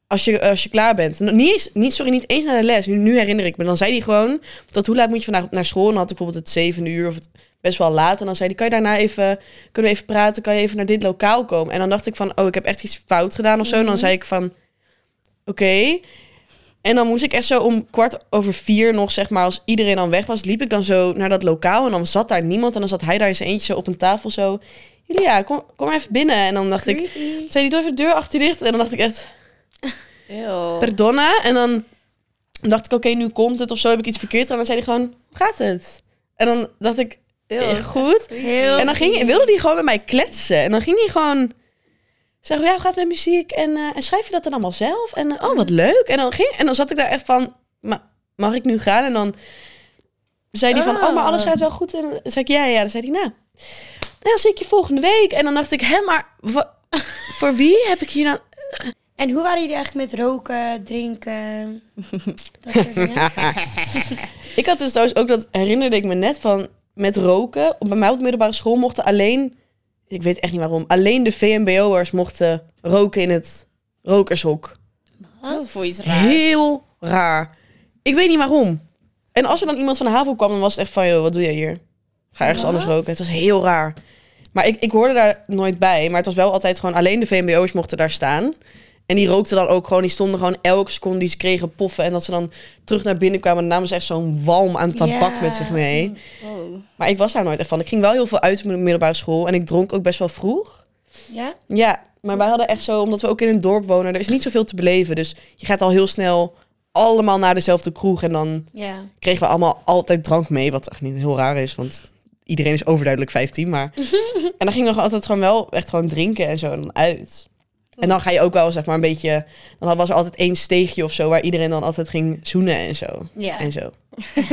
Als je, als je klaar bent. En Niet eens, niet, sorry, niet eens naar de les. Nu, nu herinner ik me. Dan zei hij gewoon... Tot hoe laat moet je vandaag naar school? En dan had ik bijvoorbeeld het zevende uur of het best wel laat. En dan zei hij... Kan je daarna even... Kunnen we even praten? Kan je even naar dit lokaal komen? En dan dacht ik van... Oh, ik heb echt iets fout gedaan of zo. En dan zei ik van... Oké. En dan moest ik echt zo om kwart over vier nog, zeg maar, als iedereen dan weg was, liep ik dan zo naar dat lokaal en dan zat daar niemand en dan zat hij daar zijn eentje op een tafel zo. Julia, kom, kom even binnen. En dan dacht ik, zei hij, doe even de deur achter je dicht. En dan dacht ik echt, perdonna. En dan dacht ik, oké, nu komt het of zo, heb ik iets verkeerd. En dan zei hij gewoon, hoe gaat het? En dan dacht ik, eh, goed. Heel En dan ging, wilde hij gewoon met mij kletsen. En dan ging hij gewoon zeggen, ja, hoe gaat het met muziek? En, eh, en schrijf je dat dan allemaal zelf? En oh, wat leuk. En dan, ging, en dan zat ik daar echt van, "Ma- mag ik nu gaan? En dan zei hij van, oh, maar alles gaat wel goed. En dan zei ik, ja, ja. Dan zei hij, nou, nou, dan zie ik je volgende week. En dan dacht ik, hè, maar voor wie heb ik hier dan... En hoe waren jullie eigenlijk met roken, drinken? Dat soort dingen? Ik had dus trouwens ook, dat herinnerde ik me net van, met roken. Bij mij op de middelbare school mochten alleen, ik weet echt niet waarom, alleen de VMBO'ers mochten roken in het rokershok. Dat is voor iets raars. Heel raar. Ik weet niet waarom. En als er dan iemand van de HAVO kwam, dan was het echt van, joh, wat doe jij hier? Ga ergens Wat? anders roken. Het was heel raar. Maar ik, ik hoorde daar nooit bij. Maar het was wel altijd gewoon, alleen de VMBO'ers mochten daar staan. En die rookten dan ook gewoon, die stonden gewoon elke seconde die ze kregen poffen. En dat ze dan terug naar binnen kwamen, dan namen ze echt zo'n walm aan tabak met zich mee. Wow. Maar ik was daar nooit echt van. Ik ging wel heel veel uit op de middelbare school. En ik dronk ook best wel vroeg. Ja? Ja, maar wij hadden echt zo, omdat we ook in een dorp wonen, er is niet zoveel te beleven. Dus je gaat al heel snel allemaal naar dezelfde kroeg. En dan kregen we allemaal altijd drank mee. Wat echt niet heel raar is, want iedereen is overduidelijk 15. Maar... en dan gingen we altijd gewoon wel echt gewoon drinken en zo en dan uit. En dan ga je ook wel zeg maar een beetje... Dan was er altijd één steegje of zo waar iedereen dan altijd ging zoenen en zo. Ja. En zo.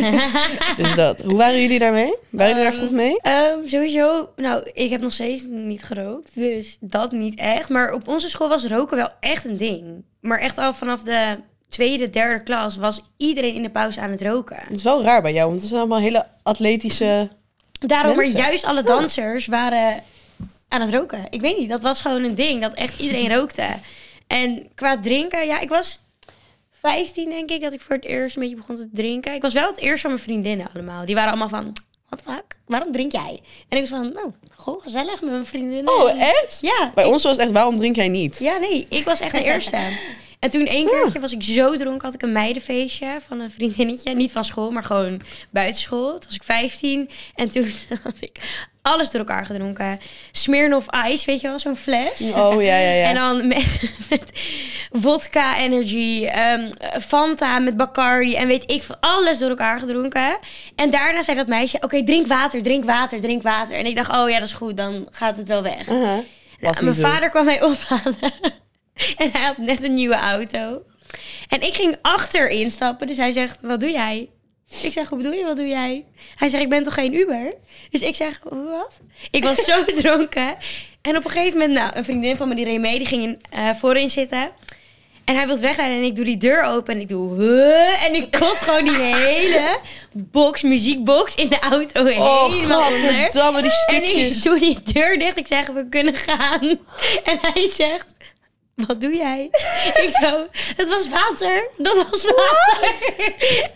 dus dat. Hoe waren jullie daarmee? Waren jullie daar Ehm, vroeg mee? Ehm, sowieso, nou, ik heb nog steeds niet gerookt, dus dat niet echt. Maar op onze school was roken wel echt een ding. Maar echt al vanaf de tweede, derde klas was iedereen in de pauze aan het roken. Het is wel raar bij jou, want het zijn allemaal hele atletische... Daarom, maar Mensen. juist alle dansers waren aan het roken. Ik weet niet, dat was gewoon een ding, dat echt iedereen rookte. En qua drinken, ja, ik was 15 denk ik, dat ik voor het eerst een beetje begon te drinken. Ik was wel het eerst van mijn vriendinnen allemaal. Die waren allemaal van, wat fuck, waarom drink jij? En ik was van, nou, gewoon gezellig met mijn vriendinnen. Oh, echt? Ja. Bij ik- ons was het echt, waarom drink jij niet? Ja, nee, ik was echt de eerste. En toen één keertje was ik zo dronken, had ik een meidenfeestje van een vriendinnetje. Niet van school, maar gewoon buitenschool. Toen was ik 15 en toen had ik alles door elkaar gedronken. Smirnoff Ice, weet je wel, zo'n fles. Oh, ja, ja, ja. En dan met, met vodka energy, ehm, Fanta met Bacardi en weet ik veel, alles door elkaar gedronken. En daarna zei dat meisje, oké, drink water, drink water, drink water. En ik dacht, oh ja, dat is goed, dan gaat het wel weg. Nou, mijn vader kwam mij ophalen. en hij had net een nieuwe auto. En ik ging achterin stappen. Dus hij zegt, wat doe jij? Ik zeg, hoe bedoel je, wat doe jij? Hij zegt, ik ben toch geen Uber? Dus ik zeg, wat? Ik was zo dronken. En op een gegeven moment, nou, een vriendin van me die reed mee. Die ging in, eh, voorin zitten. En hij wil wegrijden en ik doe die deur open en ik doe... "Huh?" En ik kot gewoon die hele box, muziekbox in de auto Oh, helemaal onder. godverdamme, die En ik stukjes. doe die deur dicht. Ik zeg, we kunnen gaan. En hij zegt, wat doe jij? Ik zo, het was water. Dat was water.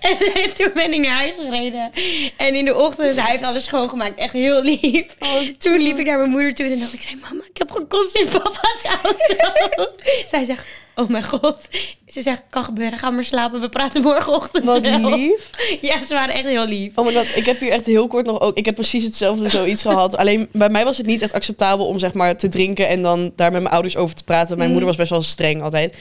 En toen ben ik naar huis gereden. En in de ochtend, hij heeft alles schoongemaakt. Echt heel lief. Toen liep ik naar mijn moeder toe en dacht ik, zei, mama, ik heb gekotst in papa's auto. Zij zegt, oh mijn god. Ze zegt, kan gebeuren, ga maar slapen. We praten morgenochtend Wat wel. lief. Ja, ze waren echt heel lief. Oh my god, ik heb hier echt heel kort nog ook. Ik heb precies hetzelfde zoiets gehad. Alleen bij mij was het niet echt acceptabel om zeg maar te drinken en dan daar met mijn ouders over te praten. Mijn moeder was best wel streng altijd.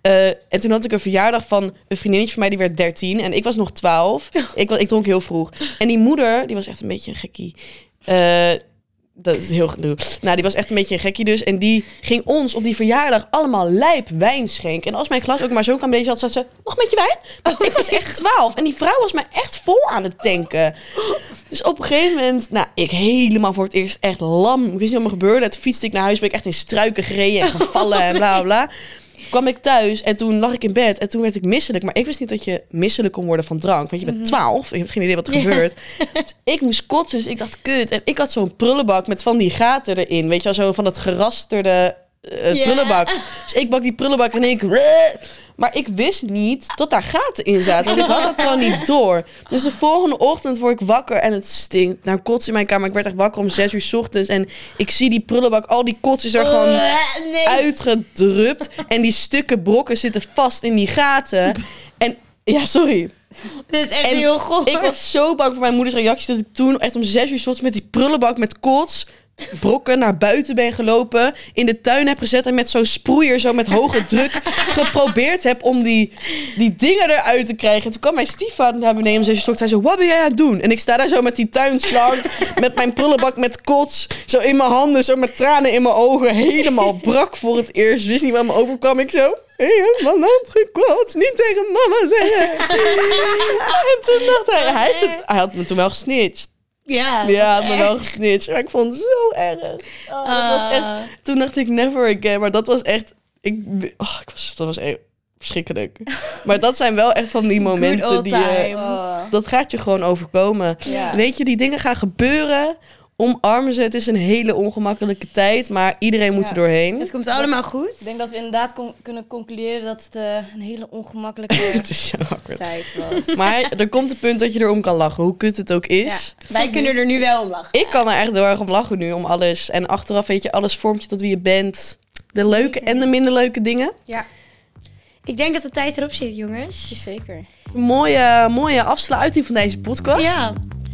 Eh, en toen had ik een verjaardag van een vriendinnetje van mij die werd 13 en ik was nog 12. Ik, ik dronk heel vroeg. En die moeder, die was echt een beetje een gekkie. Eh, dat is heel gedoe. Nou, die was echt een beetje een gekkie dus. En die ging ons op die verjaardag allemaal lijp wijn schenken. En als mijn glas ook maar zo'n klein beetje had, zei ze... Nog een beetje wijn? Ik was echt 12. En die vrouw was mij echt vol aan het tanken. Dus op een gegeven moment... Nou, ik helemaal voor het eerst echt lam. Ik wist niet wat me gebeurde. Toen fietste ik naar huis. Ben ik echt in struiken gereden en gevallen en bla bla. Kwam ik thuis en toen lag ik in bed en toen werd ik misselijk. Maar ik wist niet dat je misselijk kon worden van drank. Want je bent 12 en je hebt geen idee wat er gebeurt. Dus ik moest kotsen, dus ik dacht kut. En ik had zo'n prullenbak met van die gaten erin. Weet je wel, zo van dat gerasterde eh, Ja. prullenbak. Dus ik bak die prullenbak en ik... Maar ik wist niet dat daar gaten in zaten. Want ik had het gewoon niet door. Dus de volgende ochtend word ik wakker en het stinkt naar kots in mijn kamer. Ik werd echt wakker om zes uur 's ochtends. En ik zie die prullenbak, al die kots is er gewoon Eh, nee. uitgedrupt. En die stukken brokken zitten vast in die gaten. En ja, sorry. Dit is echt En heel goor. Ik was zo bang voor mijn moeders reactie dat ik toen echt om zes uur 's ochtends met die prullenbak met kots brokken naar buiten ben gelopen, in de tuin heb gezet en met zo'n sproeier zo met hoge druk geprobeerd heb om die, die dingen eruit te krijgen. En toen kwam mijn stiefvader naar beneden om zes uur 's ochtends. Hij zo, wat ben jij aan het doen? En ik sta daar zo met die tuinslang, met mijn prullenbak met kots, zo in mijn handen, zo met tranen in mijn ogen, helemaal brak voor het eerst. Wist niet wat me overkwam. Ik zo, heb mijn hand gekotst, niet tegen mama zeggen. En toen dacht hij, hij, heeft het, hij had me toen wel gesnitcht. Ja. Ja, had me wel gesnitcht. Maar ik vond het zo erg. Oh, dat was echt, Ah. toen dacht ik never again. Maar dat was echt... Ik, oh, ik was, dat was echt verschrikkelijk. Maar dat zijn wel echt van die momenten die je... Dat gaat je gewoon overkomen. Ja. Weet je, die dingen gaan gebeuren. Omarmen ze. Het is een hele ongemakkelijke tijd. Maar iedereen moet Ja. er doorheen. Het komt allemaal goed. Ik denk dat we inderdaad kon- kunnen concluderen dat het eh, een hele ongemakkelijke Het is zo awkward. tijd was. Maar er komt een punt dat je erom kan lachen. Hoe kut het ook is. Wij kunnen er nu wel om lachen. Ik kan er echt heel erg om lachen nu, om alles. En achteraf weet je, alles vormt je tot wie je bent. De leuke en de minder leuke dingen. Ja, Ik denk dat de tijd erop zit, jongens. zeker. Een mooie, mooie afsluiting van deze podcast. Ja.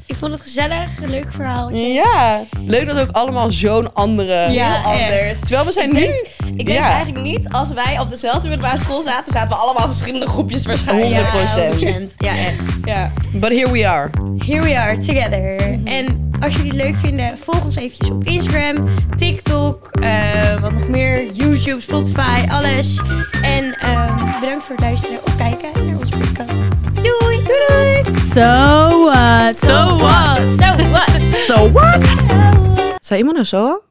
Ik vond het gezellig. Een leuk verhaal. Ja. Leuk dat we ook allemaal zo'n andere... Ja, Heel echt. anders. Terwijl we zijn Ik nu... denk, ik denk Ja. eigenlijk niet, als wij op dezelfde middelbare school zaten, zaten we allemaal verschillende groepjes waarschijnlijk. Ja. 100%. Ja, echt. Ja. But here we are. Here we are, together. En als jullie het leuk vinden, volg ons eventjes op Instagram, TikTok, eh, wat nog meer, YouTube, Spotify, alles. En ehm, bedankt voor het luisteren of kijken naar onze podcast. Doei! Doei! So what? So what? So what? So what? Zei iemand nou zo?